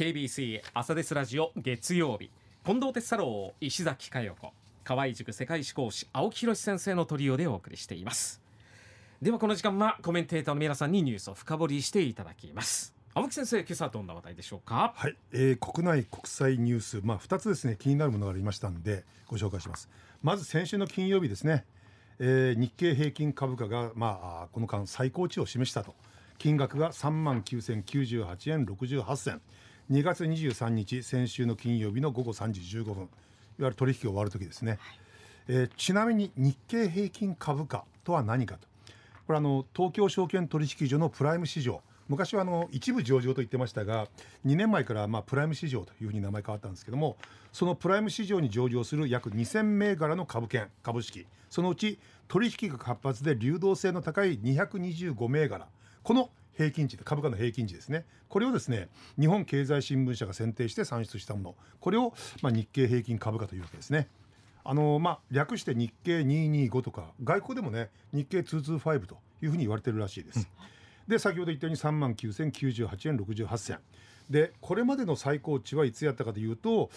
KBC 朝ですラジオ月曜日。近藤哲太郎石崎佳代子。河合塾世界史講師青木宏先生のトリオでお送りしています。ではこの時間はコメンテーターの皆さんにニュースを深掘りしていただきます。青木先生今朝はどんな話題でしょうか？はい、えー、国内国際ニュース。まあ2つですね気になるものがありましたんでご紹介します。まず先週の金曜日ですね、えー、日経平均株価がまあこの間最高値を示したと。金額が3万9098円68銭。2月23日先週の金曜日の午後3時15分いわゆる取引が終わる時ですね、はい、えー、ちなみに日経平均株価とは何かと。これあの東京証券取引所のプライム市場。昔はあの一部上場と言ってましたが2年前からまあプライム市場というふうに名前変わったんですけどもそのプライム市場に上場する約2000銘柄の株券株式。そのうち取引が活発で流動性の高い225銘柄。この平均値株価の平均値ですね。これをですね日本経済新聞社が選定して算出したもの。これをまあ日経平均株価というわけですね。あのまあ、略して日経225とか外国でもね日経225というふうに言われてるらしいです。うん。で先ほど言ったように3万9098円68銭。でこれまでの最高値はいつやったかというと、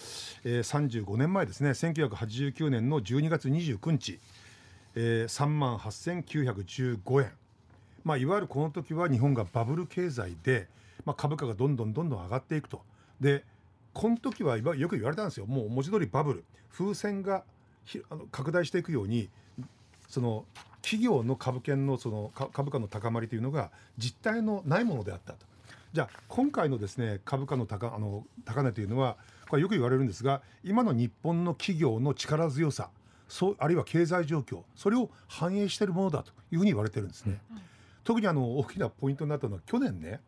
えー、35年前ですね。1989年の12月29日、えー、3万8915円、まあ、いわゆるこの時は日本がバブル経済で、まあ、株価がどんどんどんどん上がっていくとでこの時はよく言われたんですよもう文字通りバブル風船があの拡大していくようにその企業の株券のその株価の高まりというのが実態のないものであったと。じゃあ今回のですね株価の高あの高値というのはこれよく言われるんですが今の日本の企業の力強さそうあるいは経済状況それを反映しているものだというふうに言われてるんですね。うん、特にあの大きなポイントになったのは去年ね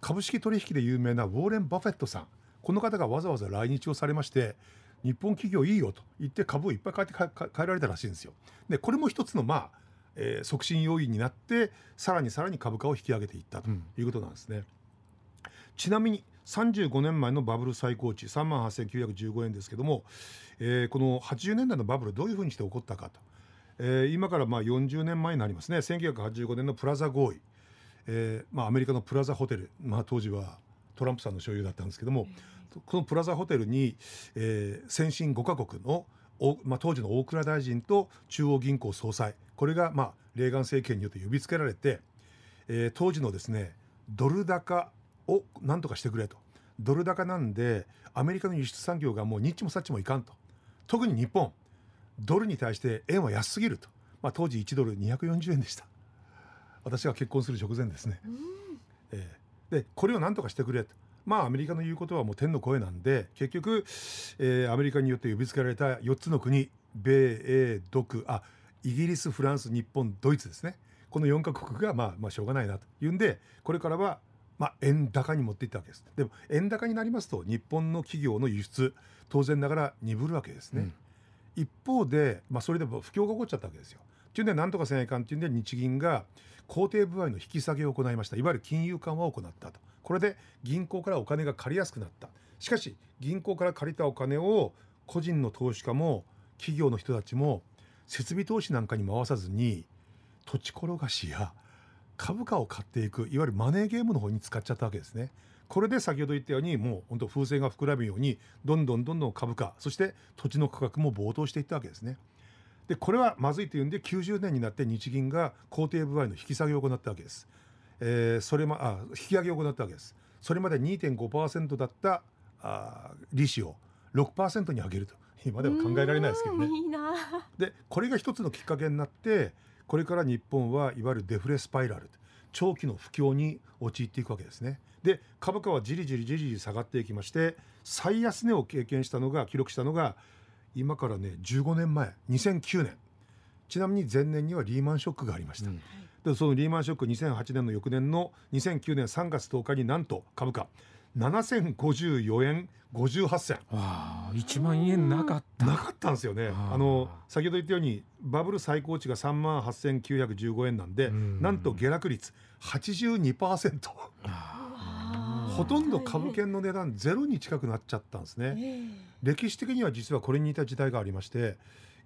株式取引で有名なウォーレン・バフェットさんこの方がわざわざ来日をされまして日本企業いいよと言って株をいっぱい買って買えられたらしいんですよ。でこれも一つのまあえー、促進要因になってさらにさらに株価を引き上げていったということなんですね。うん、ちなみに35年前のバブル最高値3万8915円ですけども、えー、この80年代のバブルどういうふうにして起こったかと、えー、今からまあ40年前になりますね。1985年のプラザ合意、えーまあ、アメリカのプラザホテル、まあ、当時はトランプさんの所有だったんですけども、このプラザホテルに、えー、先進5カ国のまあ、当時の大蔵大臣と中央銀行総裁。これが、まあ、レーガン政権によって呼びつけられて、えー、当時のですねドル高をなんとかしてくれと。ドル高なんでアメリカの輸出産業がもうニッチもサッチもいかんと。特に日本ドルに対して円は安すぎると、まあ、当時1ドル240円でした。私が結婚する直前ですね、えー、でこれをなんとかしてくれと。まあアメリカの言うことはもう天の声なんで結局、えー、アメリカによって呼びつけられた4つの国米英独あイギリスフランス日本ドイツですね。この4カ国がまあまあしょうがないなというんでこれからはまあ円高に持っていったわけです。でも円高になりますと日本の企業の輸出当然ながら鈍るわけですね、うん、一方で、まあ、それでも不況が起こっちゃったわけですよ。っていうんで何とかせないかんっていうんで日銀が工程部合の引き下げを行いました。いわゆる金融緩和を行ったと。これで銀行からお金が借りやすくなった。しかし銀行から借りたお金を個人の投資家も企業の人たちも設備投資なんかに回さずに土地転がしや株価を買っていくいわゆるマネーゲームの方に使っちゃったわけですね。これで先ほど言ったようにもう本当風船が膨らむようにどんどんどんどん株価そして土地の価格も暴騰していったわけですね。でこれはまずいというんで90年になって日銀が工程部合の引き下げを行ったわけです。えー、それまあ引き上げを行ったわけです。それまで2.5%だったあ利子を6%に上げると今では考えられないですけどね。いいでこれが一つのきっかけになってこれから日本はいわゆるデフレスパイラル長期の不況に陥っていくわけですね。で株価はじりじりじりじり下がっていきまして最安値を経験したのが記録したのが今からね15年前2009年ちなみに前年にはリーマンショックがありました。うんでそのリーマンショック2008年の翌年の2009年3月10日になんと株価7054円58銭。あ1万円なかった。なかったんですよね。あの先ほど言ったようにバブル最高値が3万8915円なんでなんと下落率82%ほとんど株券の値段ゼロに近くなっちゃったんですね、歴史的には実はこれに似た時代がありまして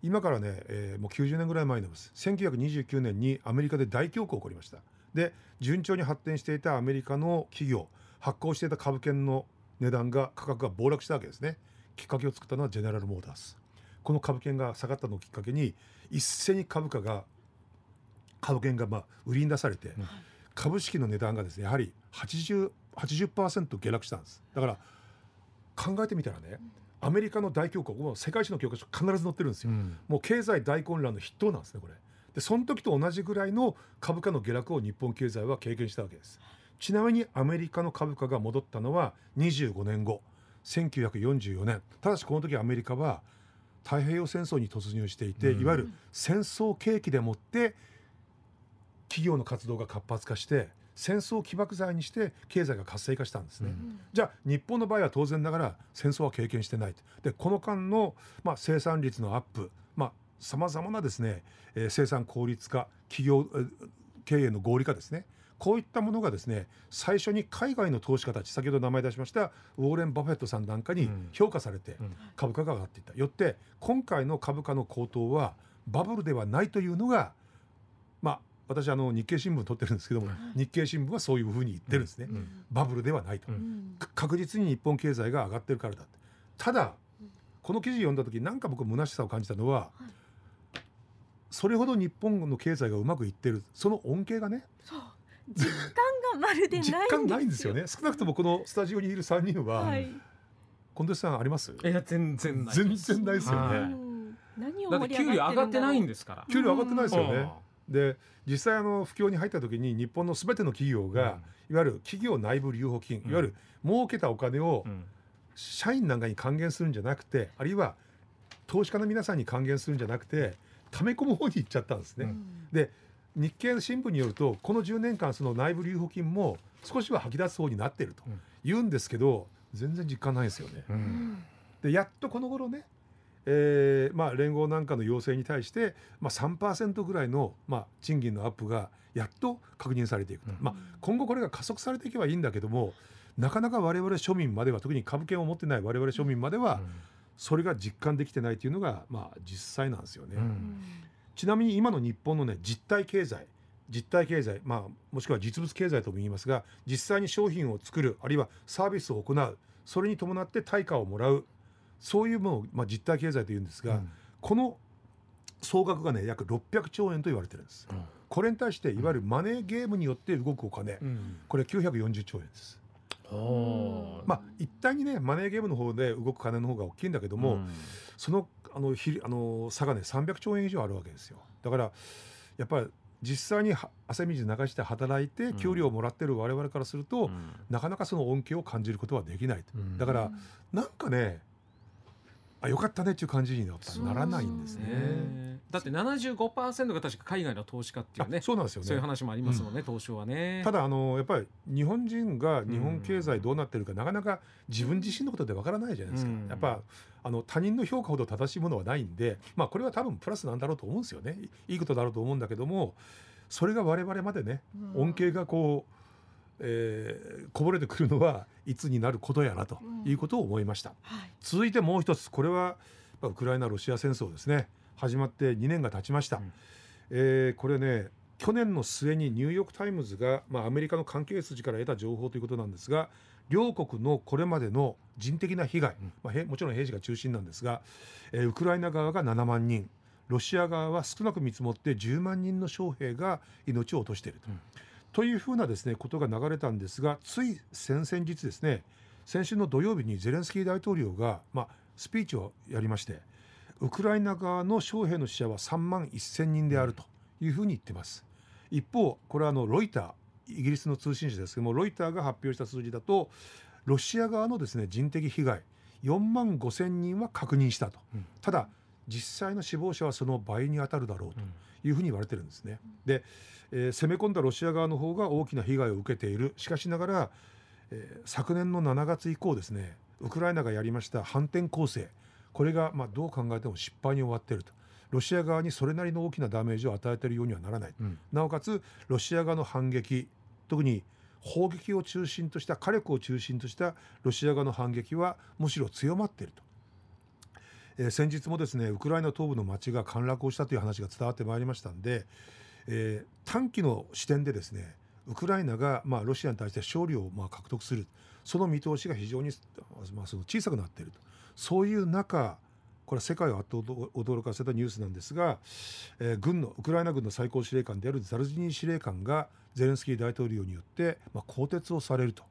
今からね、えー、もう90年ぐらい前のです。1929年にアメリカで大恐慌起こりました。で順調に発展していたアメリカの企業発行していた株券の値段が価格が暴落したわけですね。きっかけを作ったのはジェネラルモータースこの株券が下がったのをきっかけに一斉に株価が株券がまあ売りに出されて、株式の値段がですねやはり 80%, 80下落したんです。だから考えてみたらねアメリカの大恐慌もう世界史の教科書必ず載ってるんですよ、うん。もう経済大混乱の筆頭なんですねこれ。でその時と同じぐらいの株価の下落を日本経済は経験したわけですちなみにアメリカの株価が戻ったのは25年後1944年。ただしこの時アメリカは太平洋戦争に突入していて、うん。いわゆる戦争景気でもって企業の活動が活発化して戦争を起爆剤にして経済が活性化したんですね、うん。じゃあ日本の場合は当然ながら戦争は経験してないと。でこの間の、まあ、生産率のアップさまざ、まなですね、えー生産効率化企業えー経営の合理化ですねこういったものがですね最初に海外の投資家たち先ほど名前出しましたウォーレン・バフェットさんなんかにうん。評価されてうん。株価が上がっていった。よって今回の株価の高騰はバブルではないというのがまあ私あの日経新聞取ってるんですけども、日経新聞はそういうふうに言ってるんですね、うん。バブルではないと、確実に日本経済が上がってるからだって。ただこの記事読んだ時なんか僕虚しさを感じたのは、それほど日本の経済がうまくいってる。その恩恵がね実感がまるでないんですよ。実感ないんですよね。少なくともこのスタジオにいる3人は、はい、近藤さんあります？いや全然ない全然ないですよね。はうん何をだって給料上がってないんですすから給料上がってないですよね、うん。で実際あの不況に入った時に日本のすべての企業が、いわゆる企業内部留保金、うん。いわゆる儲けたお金をうん。社員なんかに還元するんじゃなくてあるいは投資家の皆さんに還元するんじゃなくて溜め込む方に行っちゃったんですね。うん。で日経新聞によるとこの10年間その内部留保金も少しは吐き出す方になっているとうん。言うんですけど全然実感ないですよね。うん。でやっとこの頃ね、えーまあ、連合なんかの要請に対して、まあ、3%ぐらいの、まあ、賃金のアップがやっと確認されていくと、うん。まあ、今後これが加速されていけばいいんだけどもなかなか我々庶民までは特に株券を持ってない我々庶民まではそれが実感できてないというのが、まあ、実際なんですよね。うんちなみに今の日本のね実体経済実体経済、まあ、もしくは実物経済とも言いますが実際に商品を作るあるいはサービスを行うそれに伴って対価をもらうそういうものを、まあ、実体経済というんですが、うん。この総額がね約600兆円と言われてるんです。これに対していわゆるマネーゲームによって動くお金、うん。これ940兆円です。まあ一体にねマネーゲームの方で動く金の方が大きいんだけども、うん。そのあのひあの差がね300兆円以上あるわけですよ。だからやっぱり実際には汗水流して働いてん。給料をもらってる我々からすると、うん。なかなかその恩恵を感じることはできないと、うん。だからなんかねあよかったねっていう感じにやっぱそうならないんですね。ね。だって75%が確か海外の投資家っていうね。あそうなんですよね。そういう話もありますもんね、東証はね。ただあのやっぱり日本人が日本経済どうなってるか、なかなか自分自身のことでわからないじゃないですか、うん。やっぱあの他人の評価ほど正しいものはないんで、まあ、これは多分プラスなんだろうと思うんですよね。いいいことだろうと思うんだけどもそれが我々までね恩恵がこう、えーこぼれてくるのはいつになることやなとうんいうことを思いました。はい。続いてもう一つこれはまあウクライナロシア戦争ですね。始まって2年が経ちました、うん。えーこれね去年の末にニューヨーク・タイムズが、まあ、アメリカの関係筋から得た情報ということなんですが両国のこれまでの人的な被害、うん。まあ、へもちろん兵士が中心なんですが、えーウクライナ側が7万人ロシア側は少なく見積もって10万人の将兵が命を落としていると。うんというふうなですねことが流れたんですがつい先々日ですね先週の土曜日にゼレンスキー大統領が、まあ、スピーチをやりましてウクライナ側の将兵の死者は3万1000人であるというふうに言ってます。一方これはあのロイターイギリスの通信社ですけどもロイターが発表した数字だとロシア側のですね人的被害4万5千人は確認したと、うん。ただ実際の死亡者はその倍に当たるだろうというふうに言われてるんですね。で、えー攻め込んだロシア側の方が大きな被害を受けている。しかしながら、えー昨年の7月以降ですねウクライナがやりました反転攻勢。これがまあどう考えても失敗に終わっていると。ロシア側にそれなりの大きなダメージを与えているようにはならない、うん。なおかつロシア側の反撃特に砲撃を中心とした火力を中心としたロシア側の反撃はむしろ強まっていると、え先日もですねウクライナ東部の町が陥落をしたという話が伝わってまいりましたんで、えー短期の視点でですねウクライナがまあロシアに対して勝利をまあ獲得するその見通しが非常に、まあ、その小さくなっていると。そういう中これは世界をあっと驚かせたニュースなんですが、えー、軍のウクライナ軍の最高司令官であるザルジニー司令官がゼレンスキー大統領によって、まあ、更迭をされると。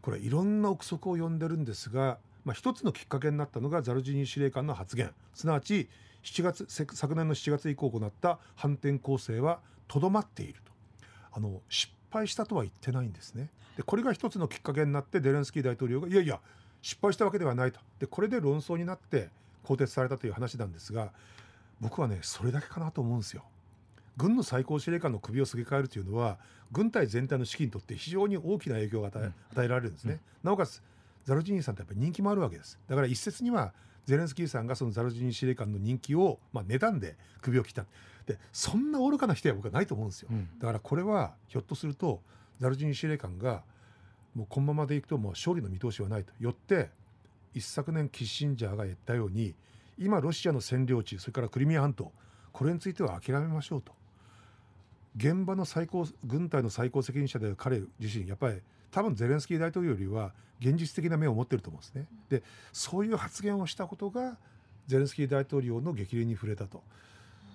これいろんな憶測を呼んでるんですが、まあ、一つのきっかけになったのがザルジニー司令官の発言。すなわち7月昨年の7月以降行った反転攻勢はとどまっていると。あの失敗したとは言ってないんですね。でこれが一つのきっかけになってゼレンスキー大統領がいやいや失敗したわけではないと。でこれで論争になって更迭されたという話なんですが僕はねそれだけかなと思うんですよ。軍の最高司令官の首をすげ替えるというのは軍隊全体の士気にとって非常に大きな影響が与え,、与えられるんですね、うん、なおかつザルジニーさんってやっぱり人気もあるわけです。だから一説にはゼレンスキーさんがそのザルジニー司令官の人気を、まあ、値段で首を切った。でそんな愚かな人は僕はないと思うんですよ、うん、だからこれはひょっとするとザルジニー司令官がもうこのままでいくともう勝利の見通しはないと。よって一昨年キッシンジャーが言ったように今ロシアの占領地それからクリミア半島これについては諦めましょうと現場の最高軍隊の最高責任者である彼自身やっぱり多分ゼレンスキー大統領よりは現実的な目を持ってると思うんですね。でそういう発言をしたことがゼレンスキー大統領の激励に触れたと。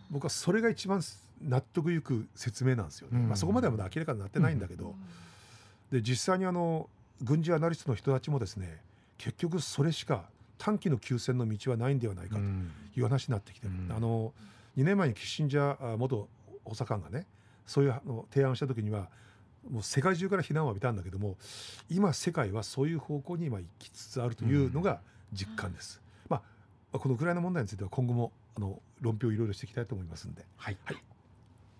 僕はそれが一番納得いく説明なんですよね。まあ、そこまではまだ明らかになってないんだけど、で実際にあの軍事アナリストの人たちもですね結局それしか短期の休戦の道はないんではないかという話になってきてる、うん、あの2年前にキッシンジャー元補佐官がねそういうの提案した時にはもう世界中から非難を浴びたんだけども今世界はそういう方向に今行きつつあるというのが実感です。うん、まあこのウクライナ問題については今後もあの論評をいろいろしていきたいと思いますんで。はい、はい